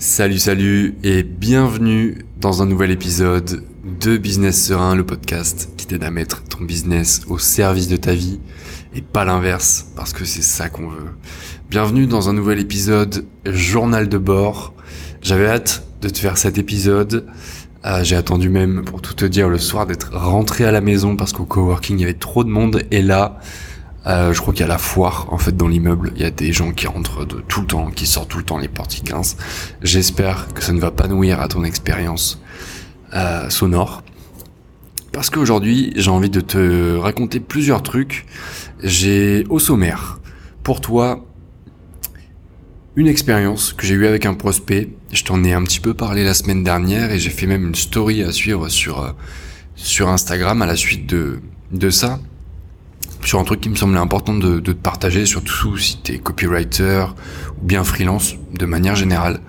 Salut, salut et bienvenue dans un nouvel épisode de Business Serein, le podcast qui t'aide à mettre ton business au service de ta vie et pas l'inverse parce que c'est ça qu'on veut. Bienvenue dans un nouvel épisode journal de bord. J'avais hâte de te faire cet épisode. Euh, j'ai attendu même, pour tout te dire, le soir d'être rentré à la maison parce qu'au coworking il y avait trop de monde et là, euh, je crois qu'il y a la foire en fait dans l'immeuble. Il y a des gens qui rentrent de tout le temps, qui sortent tout le temps, les portes qui grincent. J'espère que ça ne va pas nuire à ton expérience euh, sonore. Parce qu'aujourd'hui, j'ai envie de te raconter plusieurs trucs. J'ai au sommaire pour toi une expérience que j'ai eue avec un prospect. Je t'en ai un petit peu parlé la semaine dernière et j'ai fait même une story à suivre sur euh, sur Instagram à la suite de de ça sur un truc qui me semblait important de, de te partager, surtout si t'es copywriter ou bien freelance de manière générale.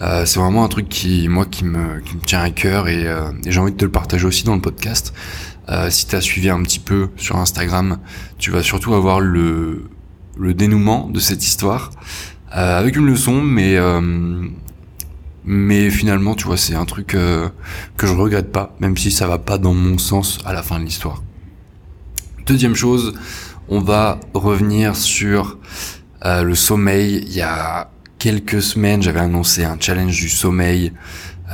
Euh, c'est vraiment un truc qui, moi, qui me, tient à cœur et, euh, et j'ai envie de te le partager aussi dans le podcast. Euh, si t'as suivi un petit peu sur Instagram, tu vas surtout avoir le, le dénouement de cette histoire euh, avec une leçon, mais euh, mais finalement, tu vois, c'est un truc que je regrette pas, même si ça va pas dans mon sens à la fin de l'histoire. Deuxième chose, on va revenir sur euh, le sommeil. Il y a quelques semaines, j'avais annoncé un challenge du sommeil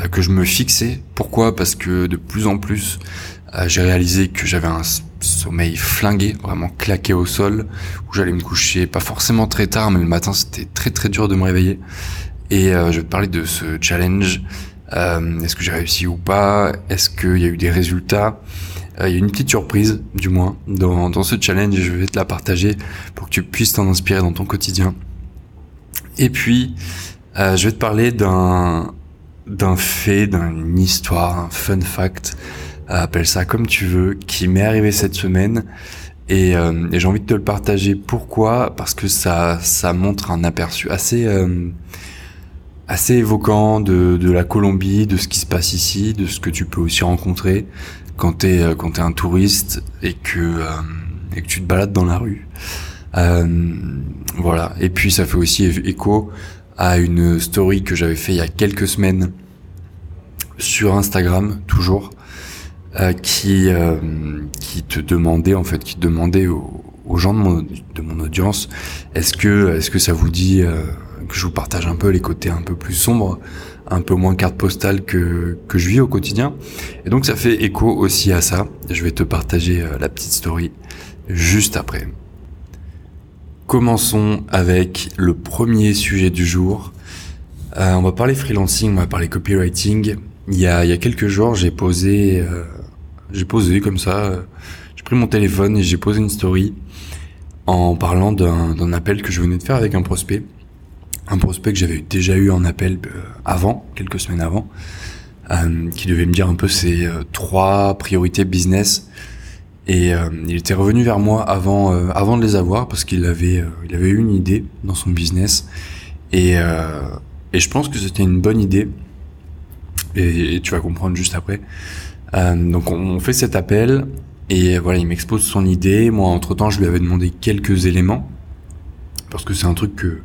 euh, que je me fixais. Pourquoi? Parce que de plus en plus, euh, j'ai réalisé que j'avais un sommeil flingué, vraiment claqué au sol, où j'allais me coucher pas forcément très tard, mais le matin c'était très très dur de me réveiller. Et je vais te parler de ce challenge. Est-ce que j'ai réussi ou pas? Est-ce qu'il y a eu des résultats? Euh, il y a une petite surprise, du moins, dans, dans ce challenge je vais te la partager pour que tu puisses t'en inspirer dans ton quotidien. Et puis, euh, je vais te parler d'un d'un fait, d'une histoire, un fun fact, euh, appelle ça comme tu veux, qui m'est arrivé cette semaine. Et, j'ai envie de te le partager. Pourquoi? Parce que ça, ça montre un aperçu assez, assez évoquant de, de la Colombie, de ce qui se passe ici, de ce que tu peux aussi rencontrer quand t'es euh, quand t'es un touriste et que euh, et que tu te balades dans la rue. Euh, voilà. Et puis ça fait aussi écho à une story que j'avais fait il y a quelques semaines sur Instagram, toujours, euh, qui euh, qui te demandait en fait, qui demandait aux, aux gens de mon, de mon audience, est-ce que est-ce que ça vous dit que je vous partage un peu les côtés un peu plus sombres un peu moins carte postale que, que je vis au quotidien. Et donc ça fait écho aussi à ça. Je vais te partager euh, la petite story juste après. Commençons avec le premier sujet du jour. Euh, on va parler freelancing, on va parler copywriting. Il y a, il y a quelques jours, j'ai posé, euh, j'ai posé comme ça, euh, j'ai pris mon téléphone et j'ai posé une story en parlant d'un appel que je venais de faire avec un prospect un prospect que j'avais déjà eu en appel euh, avant, quelques semaines avant, euh, qui devait me dire un peu ses euh, trois priorités business. Et il était revenu vers moi avant, avant de les avoir parce qu'il avait, il avait eu une idée dans son business. Et, et je pense que c'était une bonne idée. Et, tu vas comprendre juste après. donc on, on fait cet appel et voilà, il m'expose son idée. Moi, entre temps, je lui avais demandé quelques éléments parce que c'est un truc que,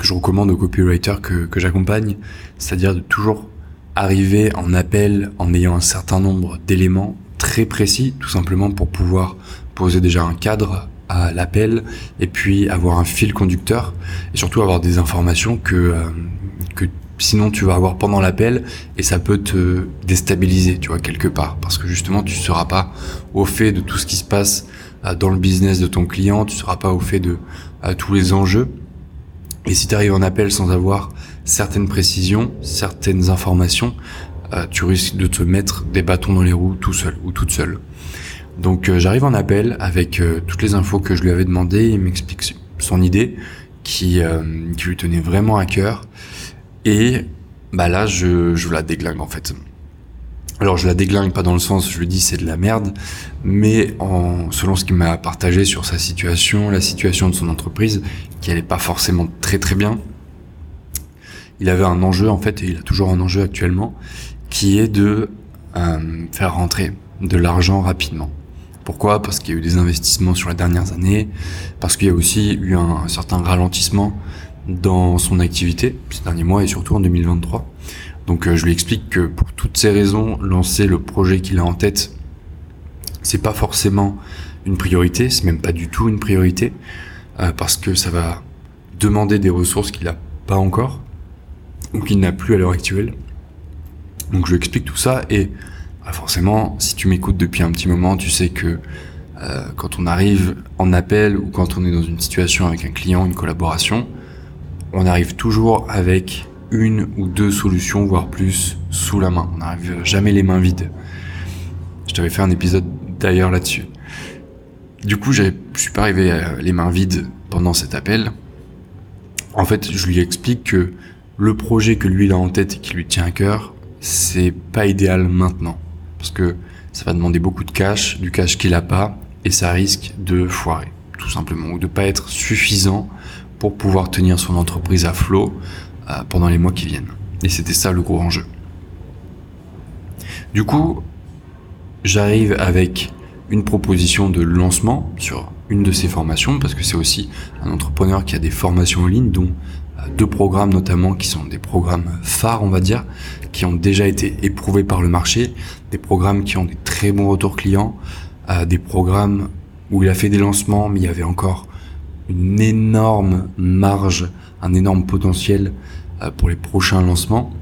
je recommande aux copywriters que, j'accompagne, c'est-à-dire de toujours arriver en appel en ayant un certain nombre d'éléments très précis, tout simplement pour pouvoir poser déjà un cadre à l'appel et puis avoir un fil conducteur et surtout avoir des informations que, euh, que sinon tu vas avoir pendant l'appel et ça peut te déstabiliser, tu vois, quelque part. Parce que justement, tu seras pas au fait de tout ce qui se passe dans le business de ton client, tu seras pas au fait de à tous les enjeux. Et si tu arrives en appel sans avoir certaines précisions, certaines informations, euh, tu risques de te mettre des bâtons dans les roues tout seul ou toute seule. Donc euh, j'arrive en appel avec euh, toutes les infos que je lui avais demandé, il m'explique son idée qui, qui lui tenait vraiment à cœur. Et bah là, je, je la déglingue en fait. Alors je la déglingue pas dans le sens je lui dis c'est de la merde, mais selon ce qu'il m'a partagé sur sa situation, la situation de son entreprise, qui allait pas forcément très très bien, il avait un enjeu en fait, et il a toujours un enjeu actuellement, qui est de euh, faire rentrer de l'argent rapidement. Pourquoi? Parce qu'il y a eu des investissements sur les dernières années, parce qu'il y a aussi eu un certain ralentissement dans son activité ces derniers mois et surtout en 2023. Donc euh, je lui explique que pour toutes ces raisons, lancer le projet qu'il a en tête, c'est pas forcément une priorité, c'est même pas du tout une priorité, euh, parce que ça va demander des ressources qu'il n'a pas encore, ou qu'il n'a plus à l'heure actuelle. Donc je lui explique tout ça et bah, forcément, si tu m'écoutes depuis un petit moment, tu sais que euh, quand on arrive en appel ou quand on est dans une situation avec un client, une collaboration, on arrive toujours avec une ou deux solutions, voire plus, sous la main. On n'arrive jamais les mains vides. Je t'avais fait un épisode d'ailleurs là-dessus. Du coup, je suis pas arrivé les mains vides pendant cet appel. En fait, je lui explique que le projet que lui a en tête et qui lui tient à cœur, c'est pas idéal maintenant. Parce que ça va demander beaucoup de cash, du cash qu'il a pas, et ça risque de foirer, tout simplement, ou de pas être suffisant pour pouvoir tenir son entreprise à flot euh, pendant les mois qui viennent. Et c'était ça le gros enjeu. Du coup, j'arrive avec une proposition de lancement sur une de ces formations, parce que c'est aussi un entrepreneur qui a des formations en ligne, dont euh, deux programmes notamment qui sont des programmes phares, on va dire, qui ont déjà été éprouvés par le marché, des programmes qui ont des très bons retours clients, euh, des programmes où il a fait des lancements, mais il y avait encore une énorme marge, un énorme potentiel euh, pour les prochains lancements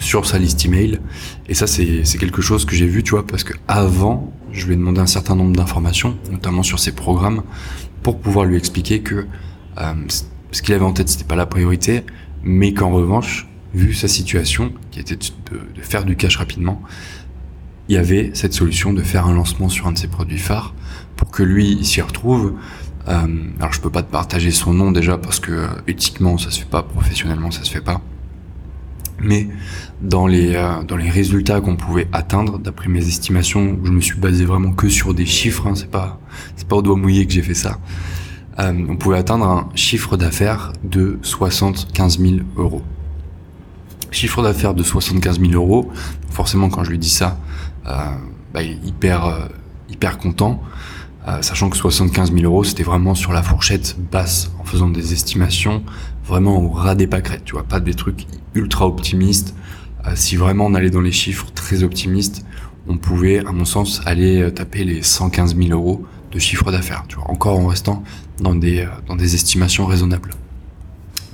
sur sa liste email. Et ça, c'est quelque chose que j'ai vu, tu vois, parce que avant, je lui ai demandé un certain nombre d'informations, notamment sur ses programmes, pour pouvoir lui expliquer que euh, ce qu'il avait en tête, c'était pas la priorité, mais qu'en revanche, vu sa situation, qui était de, de, faire du cash rapidement, il y avait cette solution de faire un lancement sur un de ses produits phares pour que lui s'y retrouve. Euh, alors je peux pas te partager son nom déjà parce que euh, éthiquement ça se fait pas, professionnellement ça se fait pas. Mais dans les euh, dans les résultats qu'on pouvait atteindre d'après mes estimations je me suis basé vraiment que sur des chiffres hein, c'est pas c'est pas au doigt mouillé que j'ai fait ça. On pouvait atteindre un chiffre d'affaires de 75 000 euros. Chiffre d'affaires de 75 000 euros forcément quand je lui dis ça bah, il est hyper hyper content euh, sachant que 75 000 euros c'était vraiment sur la fourchette basse en faisant des estimations vraiment au ras des pâquerettes, tu vois, pas des trucs ultra optimistes. Euh, si vraiment on allait dans les chiffres très optimistes, on pouvait, à mon sens, aller euh, taper les 115 000 euros de chiffre d'affaires, tu vois, encore en restant dans des, dans des estimations raisonnables.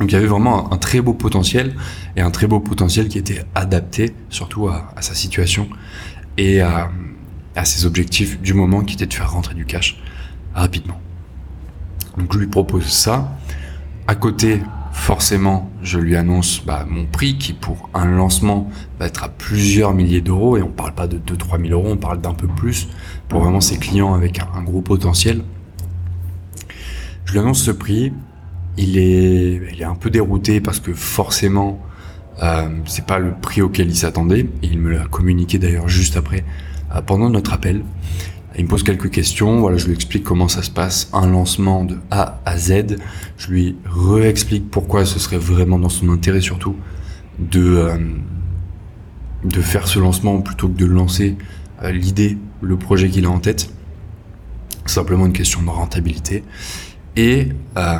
Donc il y avait vraiment un, très beau potentiel et un très beau potentiel qui était adapté surtout à, à sa situation et à, à, ses objectifs du moment qui était de faire rentrer du cash rapidement. Donc je lui propose ça. À côté, forcément, je lui annonce bah, mon prix qui, pour un lancement, va être à plusieurs milliers d'euros. Et on parle pas de 2-3 000 euros, on parle d'un peu plus pour vraiment ses clients avec un, gros potentiel. Je lui annonce ce prix. Il est, un peu dérouté parce que forcément, euh, c'est pas le prix auquel il s'attendait. Il me l'a communiqué d'ailleurs juste après, pendant notre appel. Il me pose quelques questions, voilà, je lui explique comment ça se passe, un lancement de A à Z. Je lui réexplique pourquoi ce serait vraiment dans son intérêt surtout de, euh, de faire ce lancement plutôt que de lancer euh, l'idée, le projet qu'il a en tête. Simplement une question de rentabilité. Et euh,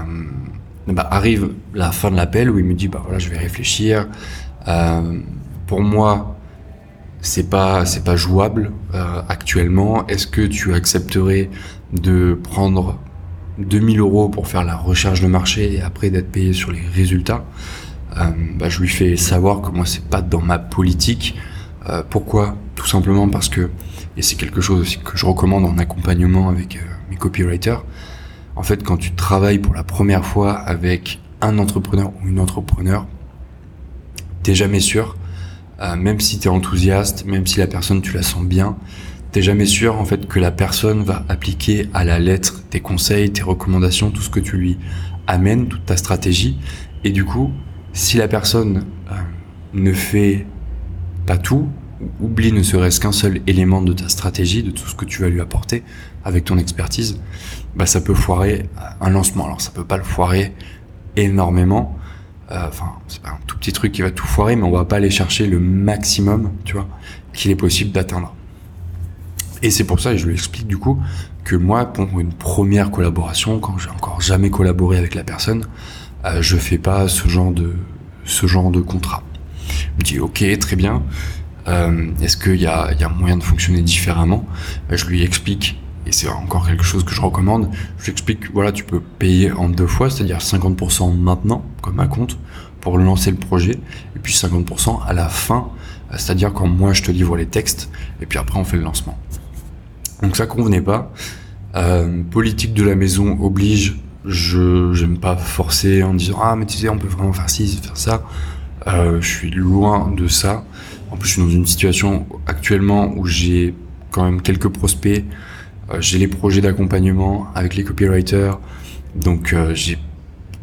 bah, arrive la fin de l'appel où il me dit bah voilà je vais réfléchir. pour moi c'est pas c'est pas jouable euh, actuellement. Est-ce que tu accepterais de prendre 2000 euros pour faire la recherche de marché et après d'être payé sur les résultats? Euh, bah, Je lui fais savoir que moi c'est pas dans ma politique. Euh, pourquoi? Tout simplement parce que et c'est quelque chose que je recommande en accompagnement avec mes copywriters. En fait, quand tu travailles pour la première fois avec un entrepreneur ou une entrepreneur, t'es jamais sûr euh, même si tu es enthousiaste, même si la personne tu la sens bien, t'es jamais sûr en fait que la personne va appliquer à la lettre tes conseils, tes recommandations, tout ce que tu lui amènes, toute ta stratégie. Et du coup, si la personne euh, ne fait pas tout, oublie ne serait-ce qu'un seul élément de ta stratégie, de tout ce que tu vas lui apporter avec ton expertise, bah ça peut foirer un lancement. Alors ça peut pas le foirer énormément, enfin, c'est pas un tout petit truc qui va tout foirer, mais on va pas aller chercher le maximum, tu vois, qu'il est possible d'atteindre. Et c'est pour ça, et je lui explique du coup, que moi, pour une première collaboration, quand j'ai encore jamais collaboré avec la personne, euh, je fais pas ce genre de ce genre de contrat. Il me dit ok très bien. Euh, Est-ce qu'il y a, y a moyen de fonctionner différemment? Euh, Je lui explique et c'est encore quelque chose que je recommande. Je lui explique voilà tu peux payer en deux fois, c'est-à-dire 50% maintenant comme un compte pour lancer le projet et puis 50% à la fin, c'est-à-dire quand moi je te livre les textes et puis après on fait le lancement. Donc ça convenait pas. Euh, politique de la maison oblige, je j'aime pas forcer en disant ah mais tu sais on peut vraiment faire ci, faire ça. Euh, je suis loin de ça. En plus je suis dans une situation actuellement où j'ai quand même quelques prospects, j'ai les projets d'accompagnement avec les copywriters, donc euh, j'ai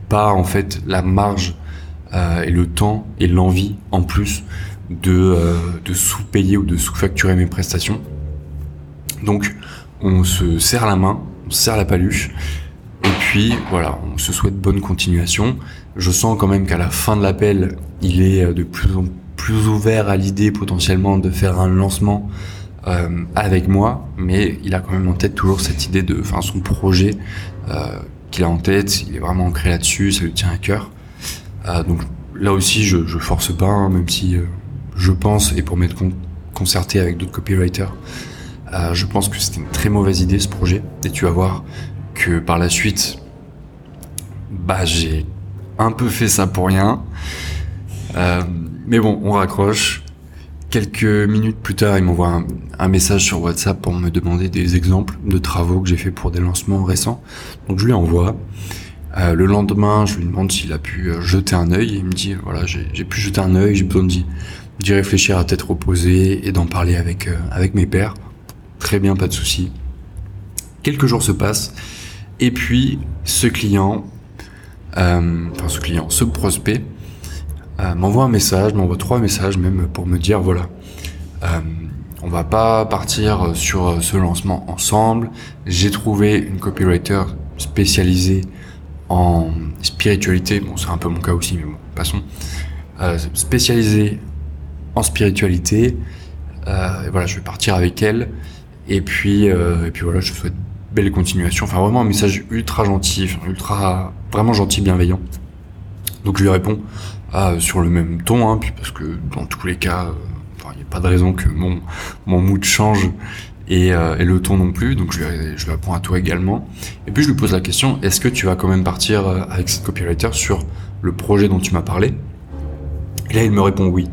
pas en fait la marge euh, et le temps et l'envie en plus de, euh, de sous-payer ou de sous-facturer mes prestations. Donc on se serre la main, on se serre la paluche, et puis voilà, on se souhaite bonne continuation. Je sens quand même qu'à la fin de l'appel, il est euh, de plus en plus ouvert à l'idée potentiellement de faire un lancement euh, avec moi, mais il a quand même en tête toujours cette idée de, enfin son projet euh, qu'il a en tête, il est vraiment ancré là-dessus, ça lui tient à cœur. Euh, donc là aussi, je, je force pas, hein, même si euh, je pense, et pour m'être con concerté avec d'autres copywriters, euh, je pense que c'était une très mauvaise idée ce projet. Et tu vas voir que par la suite, bah j'ai un peu fait ça pour rien. Euh, mais bon, on raccroche. Quelques minutes plus tard, il m'envoie un, message sur WhatsApp pour me demander des exemples de travaux que j'ai fait pour des lancements récents. Donc je lui envoie. Euh, le lendemain, je lui demande s'il a pu euh, jeter un œil. Il me dit voilà, j'ai pu jeter un œil, j'ai besoin d'y réfléchir à tête reposée et d'en parler avec euh, avec mes pairs. Très bien, pas de souci. Quelques jours se passent et puis ce client, enfin ce client, ce prospect euh, m'envoie un message, m'envoie trois messages même pour me dire voilà, euh, on va pas partir sur ce lancement ensemble. J'ai trouvé une copywriter spécialisée en spiritualité. Bon, c'est un peu mon cas aussi, mais bon, passons. Euh, spécialisée en spiritualité. Euh, et voilà, je vais partir avec elle. Et puis, et puis voilà, je souhaite belle continuation. Enfin, vraiment un message ultra gentil, ultra, vraiment gentil, bienveillant. Donc je lui réponds ah, sur le même ton, hein, puis parce que dans tous les cas, il euh, n'y a pas de raison que mon, mon mood change et, euh, et, le ton non plus. Donc je lui, je réponds à toi également. Et puis je lui pose la question est-ce que tu vas quand même partir euh, avec cette copywriter sur le projet dont tu m'as parlé? Et là, il me répond oui.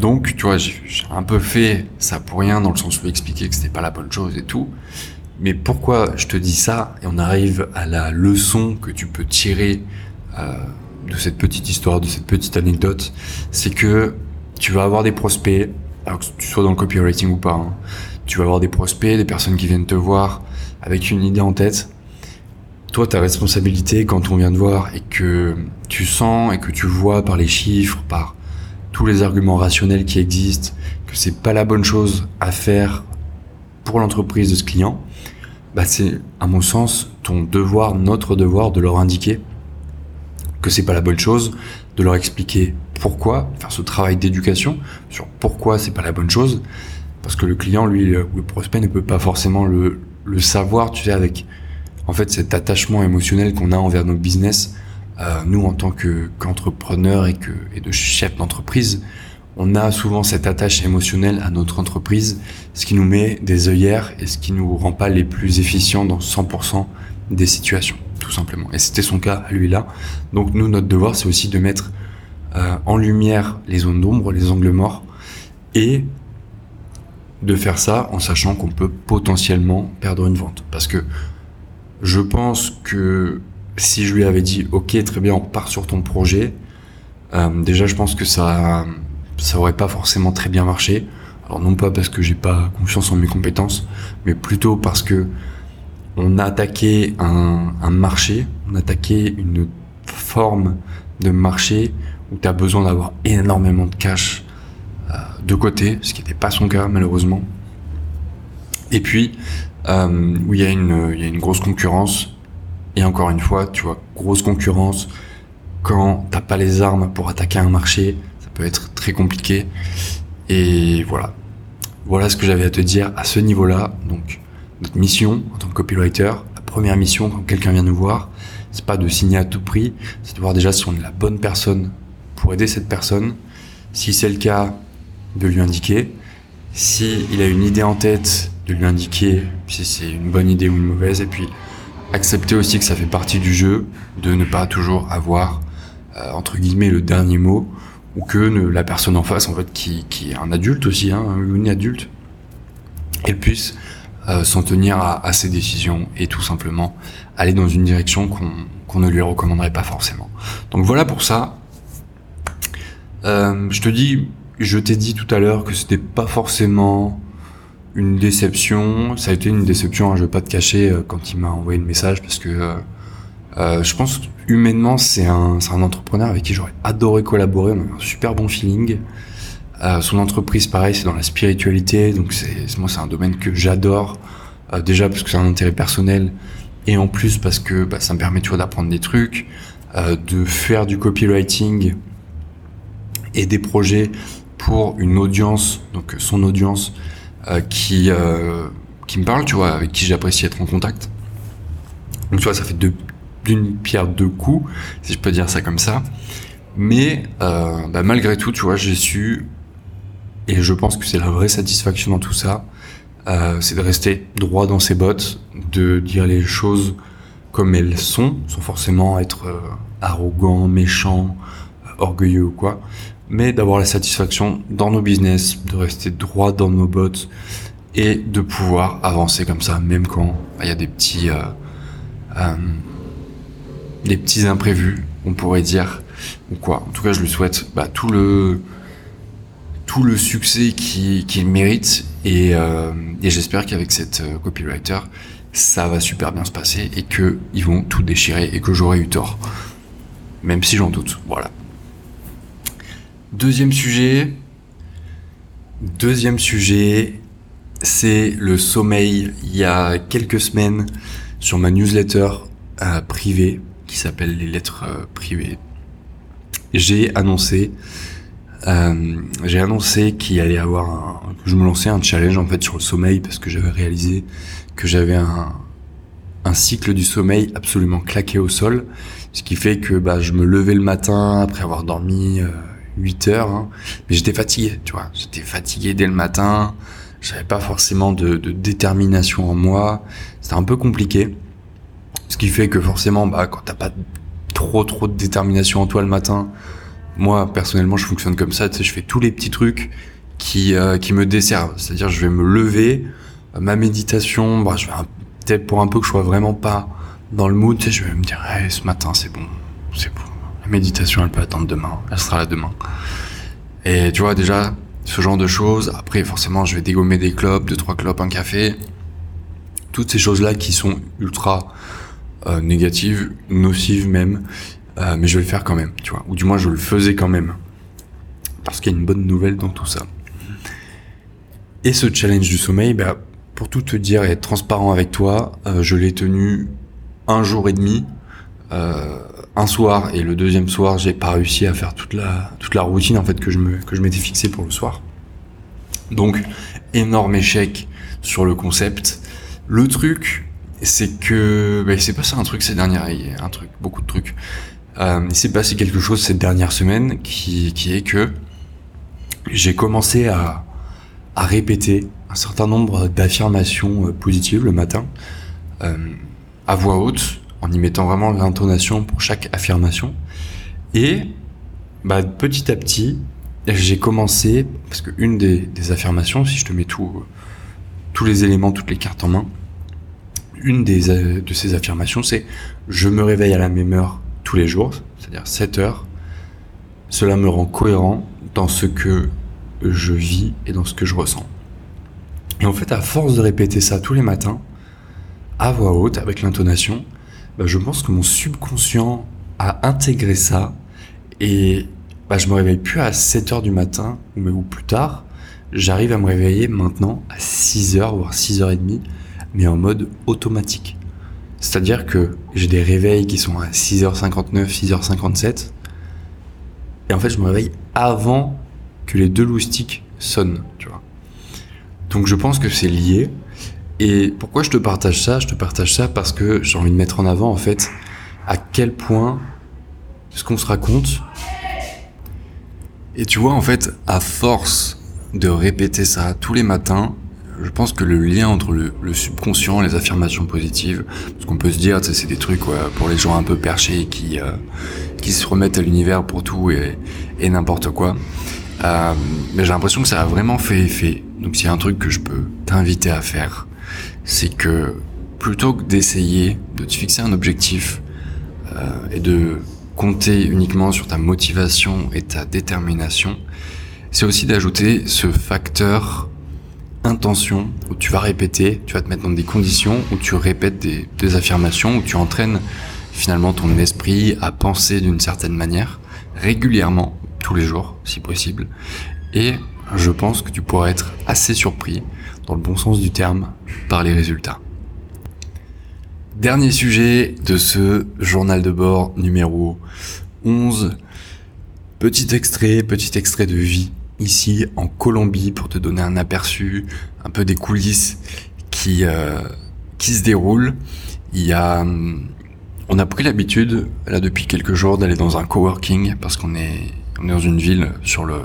Donc, tu vois, j'ai un peu fait ça pour rien, dans le sens où expliquer que c'était pas la bonne chose et tout. Mais pourquoi je te dis ça? Et on arrive à la leçon que tu peux tirer euh, de cette petite histoire, de cette petite anecdote, c'est que tu vas avoir des prospects, alors que tu sois dans le copywriting ou pas, hein, tu vas avoir des prospects, des personnes qui viennent te voir avec une idée en tête. Toi, ta responsabilité quand on vient te voir et que tu sens et que tu vois par les chiffres, par tous les arguments rationnels qui existent, que c'est pas la bonne chose à faire pour l'entreprise de ce client, bah c'est, à mon sens, ton devoir, notre devoir de leur indiquer que c'est pas la bonne chose, de leur expliquer pourquoi, faire ce travail d'éducation sur pourquoi c'est pas la bonne chose, parce que le client, lui, le prospect ne peut pas forcément le, le savoir, tu sais, avec en fait cet attachement émotionnel qu'on a envers nos business, euh, nous en tant que qu'entrepreneurs et que et de chefs d'entreprise, on a souvent cette attache émotionnelle à notre entreprise, ce qui nous met des œillères et ce qui nous rend pas les plus efficients dans 100% des situations, simplement. Et c'était son cas à lui là. Donc nous, notre devoir, c'est aussi de mettre euh, en lumière les zones d'ombre, les angles morts, et de faire ça en sachant qu'on peut potentiellement perdre une vente. Parce que je pense que si je lui avais dit ok très bien on part sur ton projet, euh, déjà je pense que ça ça aurait pas forcément très bien marché. Alors non pas parce que j'ai pas confiance en mes compétences, mais plutôt parce que on a un, marché, on a une forme de marché où tu as besoin d'avoir énormément de cash euh, de côté, ce qui n'était pas son cas malheureusement. Et puis euh, où il y a une grosse concurrence et encore une fois, tu vois, grosse concurrence quand t'as pas les armes pour attaquer un marché, peut être très compliqué. Et voilà. Voilà ce que j'avais à te dire à ce niveau-là. Donc, notre mission en tant que copywriter, la première mission quand quelqu'un vient nous voir, c'est pas de signer à tout prix, c'est de voir déjà si on est la bonne personne pour aider cette personne. Si c'est le cas, de lui indiquer. Si il a une idée en tête, de lui indiquer si c'est une bonne idée ou une mauvaise. Et puis accepter aussi que ça fait partie du jeu, de ne pas toujours avoir euh, entre guillemets le dernier mot ou que la personne en face en fait qui, qui est un adulte aussi, hein, une adulte, elle puisse euh, s'en tenir à, ses décisions et tout simplement aller dans une direction qu'on ne lui recommanderait pas forcément. Donc voilà pour ça. Euh, je te dis, je t'ai dit tout à l'heure que c'était pas forcément une déception. Ça a été une déception, hein, je vais pas te cacher, euh, quand il m'a envoyé le message parce que je pense humainement c'est un, un entrepreneur avec qui j'aurais adoré collaborer. On a un super bon feeling. Euh, son entreprise, pareil, c'est dans la spiritualité, donc c'est moi c'est un domaine que j'adore. Euh, déjà parce que c'est un intérêt personnel et en plus parce que bah, ça me permet d'apprendre des trucs, euh, de faire du copywriting et des projets pour une audience, donc son audience qui qui me parle, tu vois, avec qui j'apprécie être en contact. Donc tu vois, ça fait d'une pierre deux coups, si je peux dire ça comme ça. Mais bah, malgré tout, tu vois, j'ai su et je pense que c'est la vraie satisfaction dans tout ça, euh, c'est de rester droit dans ses bottes, de dire les choses comme elles sont, sans forcément être euh, arrogant, méchant, euh, orgueilleux ou quoi, mais d'avoir la satisfaction dans nos business, de rester droit dans nos bottes et de pouvoir avancer comme ça, même quand bah, il y a des petits, des petits imprévus, on pourrait dire, ou quoi. En tout cas, je lui souhaite bah, tout le tout le succès qu'il mérite euh, et, j'espère qu'avec cette euh, copywriter ça va super bien se passer et que ils vont tout déchirer et que j'aurai eu tort. Même si j'en doute. Voilà. Deuxième sujet. Deuxième sujet c'est le sommeil. Il y a quelques semaines sur ma newsletter euh, privée qui s'appelle les lettres privées j'ai annoncé j'ai annoncé qu'il allait avoir un, que je me lançais un challenge en fait sur le sommeil parce que j'avais réalisé que j'avais un, un cycle du sommeil absolument claqué au sol, ce qui fait que bah, je me levais le matin après avoir dormi euh, 8 heures, hein, mais j'étais fatigué, tu vois, j'étais fatigué dès le matin, j'avais pas forcément de, de, détermination en moi, c'était un peu compliqué, ce qui fait que forcément, bah, quand t'as pas trop trop de détermination en toi le matin, moi, personnellement, je fonctionne comme ça. Tu sais, je fais tous les petits trucs qui, euh, me desservent. C'est-à-dire, je vais me lever, euh, ma méditation, bah, peut-être pour un peu que je sois vraiment pas dans le mood, tu je vais me dire, hey, ce matin, c'est bon, c'est bon. La méditation, elle peut attendre demain. Elle sera là demain. Et tu vois, déjà, ce genre de choses. Après, forcément, je vais dégommer des clopes, deux, trois clopes, un café. Toutes ces choses-là qui sont ultra euh, négatives, nocives même, euh, mais je vais le faire quand même, tu vois. Ou du moins, je le faisais quand même. Parce qu'il y a une bonne nouvelle dans tout ça. Et ce challenge du sommeil, bah, pour tout te dire et être transparent avec toi, euh, je l'ai tenu un jour et demi, euh, un soir et le deuxième soir, j'ai pas réussi à faire toute la toute la routine en fait que je me que je m'étais fixé pour le soir. Donc énorme échec sur le concept. Le truc, c'est que bah, c'est passé un truc ces dernières, un truc, beaucoup de trucs. Euh, il s'est passé quelque chose cette dernière semaine qui, est que j'ai commencé à, répéter un certain nombre d'affirmations euh, positives le matin euh, à voix haute en y mettant vraiment l'intonation pour chaque affirmation. Et bah, petit à petit j'ai commencé parce que une des, des, affirmations si je te mets tout, tous les éléments toutes les cartes en main une euh, de ces affirmations c'est je me réveille à la même heure tous les jours, c'est-à-dire 7 heures, cela me rend cohérent dans ce que je vis et dans ce que je ressens. Et en fait, à force de répéter ça tous les matins, à voix haute, avec l'intonation, bah, je pense que mon subconscient a intégré ça et bah, je me réveille plus à 7 heures du matin ou, plus tard. J'arrive à me réveiller maintenant à 6 heures, voire 6 heures et demie, mais en mode automatique. C'est-à-dire que j'ai des réveils qui sont à 6h59, 6h57. Et en fait, je me réveille avant que les deux loustiques sonnent, tu vois. Donc je pense que c'est lié. Et pourquoi je te partage ça? Je te partage ça parce que j'ai envie de mettre en avant, en fait, à quel point ce qu'on se raconte. Et tu vois, en fait, à force de répéter ça tous les matins, je pense que le lien entre le, subconscient, les affirmations positives, ce qu'on peut se dire, c'est des trucs pour les gens un peu perchés qui euh, qui se remettent à l'univers pour tout et, et n'importe quoi. Euh, mais j'ai l'impression que ça a vraiment fait effet. Donc s'il y a un truc que je peux t'inviter à faire, c'est que plutôt que d'essayer de te fixer un objectif euh, et de compter uniquement sur ta motivation et ta détermination, c'est aussi d'ajouter ce facteur intention où tu vas répéter, tu vas te mettre dans des conditions où tu répètes des, affirmations, où tu entraînes finalement ton esprit à penser d'une certaine manière régulièrement, tous les jours si possible. Et je pense que tu pourras être assez surpris, dans le bon sens du terme, par les résultats. Dernier sujet de ce journal de bord numéro 11. Petit extrait, petit extrait de vie ici en Colombie pour te donner un aperçu un peu des coulisses qui, euh, qui se déroulent. Il y a, on a pris l'habitude là depuis quelques jours d'aller dans un coworking parce qu'on est, on est dans une ville sur le,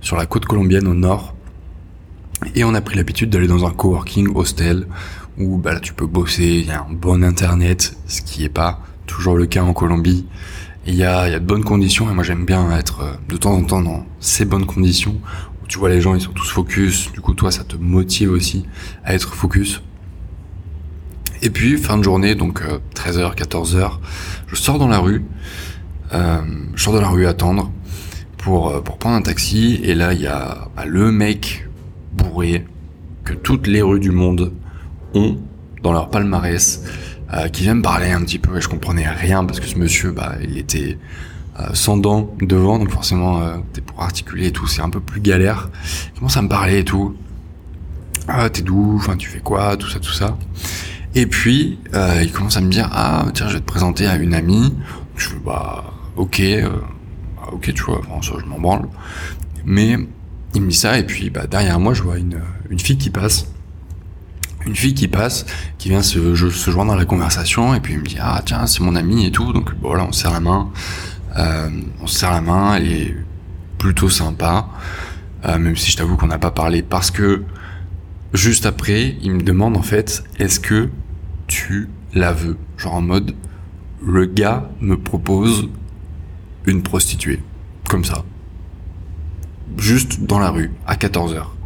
sur la côte colombienne au nord. Et on a pris l'habitude d'aller dans un coworking hostel où bah, là, tu peux bosser, il y a un bon internet, ce qui est pas toujours le cas en Colombie. Il y a, de bonnes conditions et moi j'aime bien être euh, de temps en temps dans ces bonnes conditions où tu vois les gens ils sont tous focus, du coup toi ça te motive aussi à être focus. Et puis fin de journée, donc 13h, euh, 14h, je sors dans la rue, euh, je sors dans la rue attendre pour, pour prendre un taxi. Et là il y a bah, le mec bourré que toutes les rues du monde ont dans leur palmarès euh, qui vient me parler un petit peu et je comprenais rien parce que ce monsieur, bah, il était euh, sans dents devant, donc forcément, euh, pour articuler et tout, c'est un peu plus galère. Il commence à me parler et tout. Ah, t'es d'où Enfin, tu fais quoi Tout ça, tout ça. Et puis, euh, il commence à me dire, ah, tiens, je vais te présenter à une amie. Je fais, bah, ok, bah, ok, tu vois, enfin, ça, je m'en branle. Mais il me dit ça, et puis, bah, derrière moi, je vois une, une fille qui passe une fille qui passe, qui vient se, joindre dans la conversation, et puis il me dit ah tiens c'est mon ami et tout, donc voilà on se serre la main, euh, on se serre la main, elle est plutôt sympa, euh, même si je t'avoue qu'on n'a pas parlé parce que juste après il me demande en fait est-ce que tu la veux, genre en mode le gars me propose une prostituée, comme ça, juste dans la rue à 14h.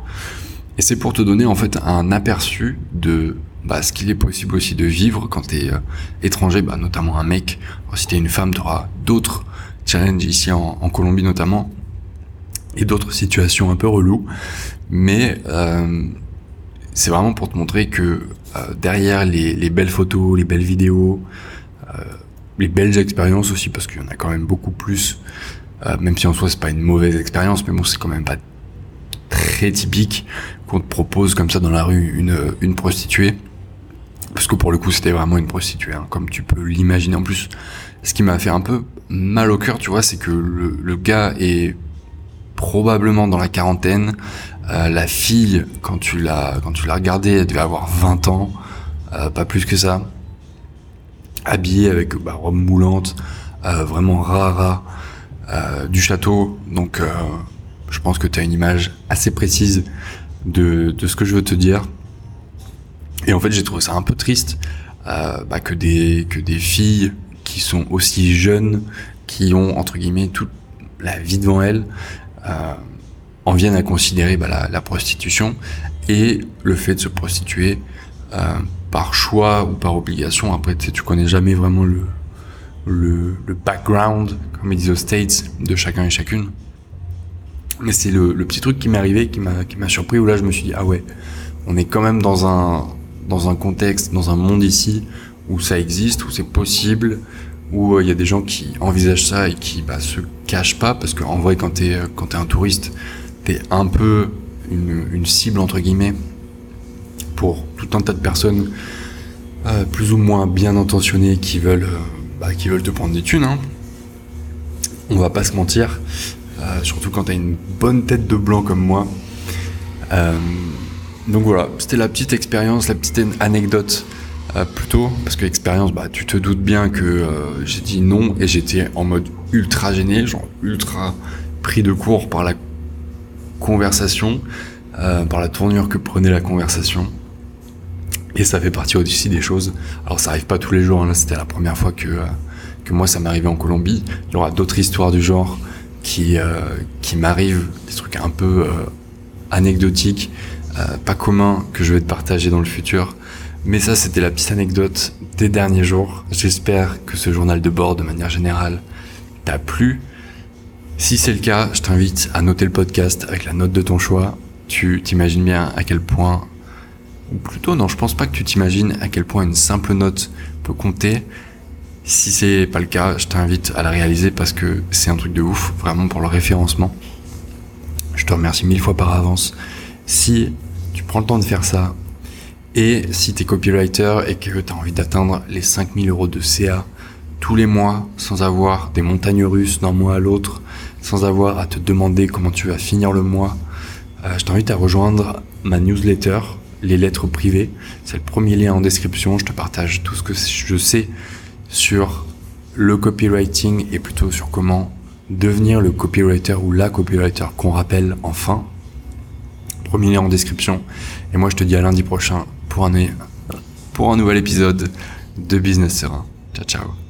Et c'est pour te donner en fait un aperçu de bah, ce qu'il est possible aussi de vivre quand tu es euh, étranger, bah, notamment un mec. si tu es une femme, tu auras d'autres challenges ici en, Colombie notamment, et d'autres situations un peu reloues. Mais euh, c'est vraiment pour te montrer que euh, derrière les, les, belles photos, les belles vidéos, euh, les belles expériences aussi, parce qu'il y en a quand même beaucoup plus, même si en soi c'est pas une mauvaise expérience, mais bon c'est quand même pas typique qu'on te propose comme ça dans la rue une, une prostituée. Parce que pour le coup, c'était vraiment une prostituée, hein, comme tu peux l'imaginer. En plus, ce qui m'a fait un peu mal au cœur, tu vois, c'est que le, gars est probablement dans la quarantaine. Euh, la fille, quand tu l'as quand tu l'as regardée, elle devait avoir 20 ans, euh, pas plus que ça. Habillée avec bah, robe moulante, euh, vraiment rara, du château. Donc, je pense que tu as une image assez précise de, de ce que je veux te dire. Et en fait, j'ai trouvé ça un peu triste euh, bah, que des que des filles qui sont aussi jeunes, qui ont entre guillemets toute la vie devant elles, euh, en viennent à considérer bah, la, prostitution et le fait de se prostituer euh, par choix ou par obligation. Après, tu connais jamais vraiment le, le background, comme ils disent aux States, de chacun et chacune. C'est le, petit truc qui m'est arrivé, qui m'a, surpris, où là je me suis dit, ah ouais, on est quand même dans un, dans un contexte, dans un monde ici, où ça existe, où c'est possible, où euh, il y a des gens qui envisagent ça et qui bah, se cachent pas, parce qu'en vrai, quand t'es, quand t'es un touriste, t'es un peu une, une, cible, entre guillemets, pour tout un tas de personnes euh, plus ou moins bien intentionnées qui veulent, euh, bah, qui veulent te prendre des thunes. Hein. On va pas se mentir. Euh, surtout quand t'as une bonne tête de blanc comme moi. Euh, donc voilà, c'était la petite expérience, la petite anecdote euh, plutôt parce que l'expérience, bah, tu te doutes bien que j'ai dit non et j'étais en mode ultra gêné, genre ultra pris de court par la conversation, par la tournure que prenait la conversation. Et ça fait partie aussi des choses. Alors ça arrive pas tous les jours, hein. c'était la première fois que, que moi ça m'arrivait en Colombie. Il y aura d'autres histoires du genre qui, qui m'arrivent, des trucs un peu anecdotiques, pas communs que je vais te partager dans le futur. Mais ça, c'était la petite anecdote des derniers jours. J'espère que ce journal de bord, de manière générale, t'a plu. Si c'est le cas, je t'invite à noter le podcast avec la note de ton choix. Tu t'imagines bien à quel point, ou plutôt non, je pense pas que tu t'imagines à quel point une simple note peut compter. Si c'est pas le cas, je t'invite à la réaliser parce que c'est un truc de ouf, vraiment pour le référencement. Je te remercie mille fois par avance. Si tu prends le temps de faire ça, et si tu es copywriter et que tu as envie d'atteindre les 5000 euros de CA tous les mois sans avoir des montagnes russes d'un mois à l'autre, sans avoir à te demander comment tu vas finir le mois, euh, je t'invite à rejoindre ma newsletter, les lettres privées. C'est le premier lien en description. Je te partage tout ce que je sais sur le copywriting et plutôt sur comment devenir le copywriter ou la copywriter qu'on rappelle enfin. Premier lien en description. Et moi, je te dis à lundi prochain pour un, pour un nouvel épisode de Business Serein. Ciao, ciao.